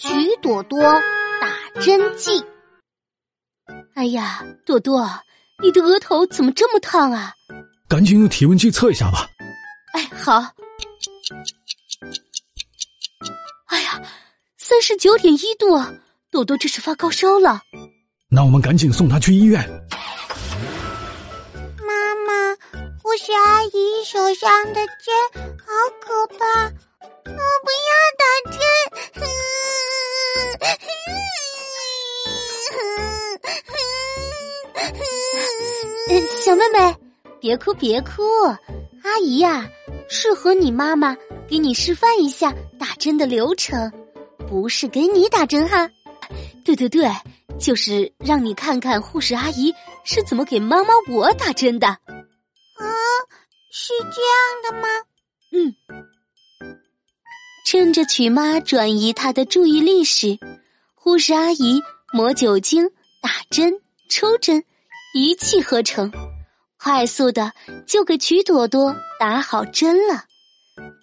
曲朵朵打针记。哎呀，朵朵，你的额头怎么这么烫啊？赶紧用体温计测一下吧。哎，好。哎呀，三十九点一度，朵朵这是发高烧了。那我们赶紧送她去医院。妈妈，护士阿姨手上的针好可 小妹妹，别哭别哭，阿姨呀，是和你妈妈给你示范一下打针的流程，不是给你打针哈。对对对，就是让你看看护士阿姨是怎么给妈妈我打针的。啊，是这样的吗？嗯。趁着曲妈转移她的注意力时，护士阿姨抹酒精、打针、抽针，一气呵成。快速的就给曲朵朵打好针了，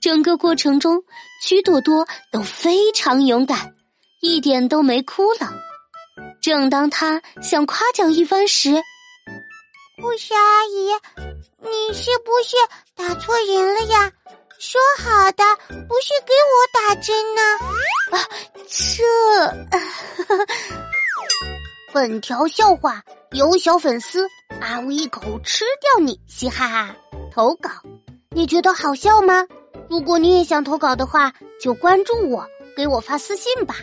整个过程中曲朵朵都非常勇敢，一点都没哭了。正当他想夸奖一番时，护士阿姨，你是不是打错人了呀？说好的不是给我打针呢？啊，这，本条笑话有小粉丝。啊！呜一口吃掉你，嘻哈哈！投稿，你觉得好笑吗？如果你也想投稿的话，就关注我，给我发私信吧。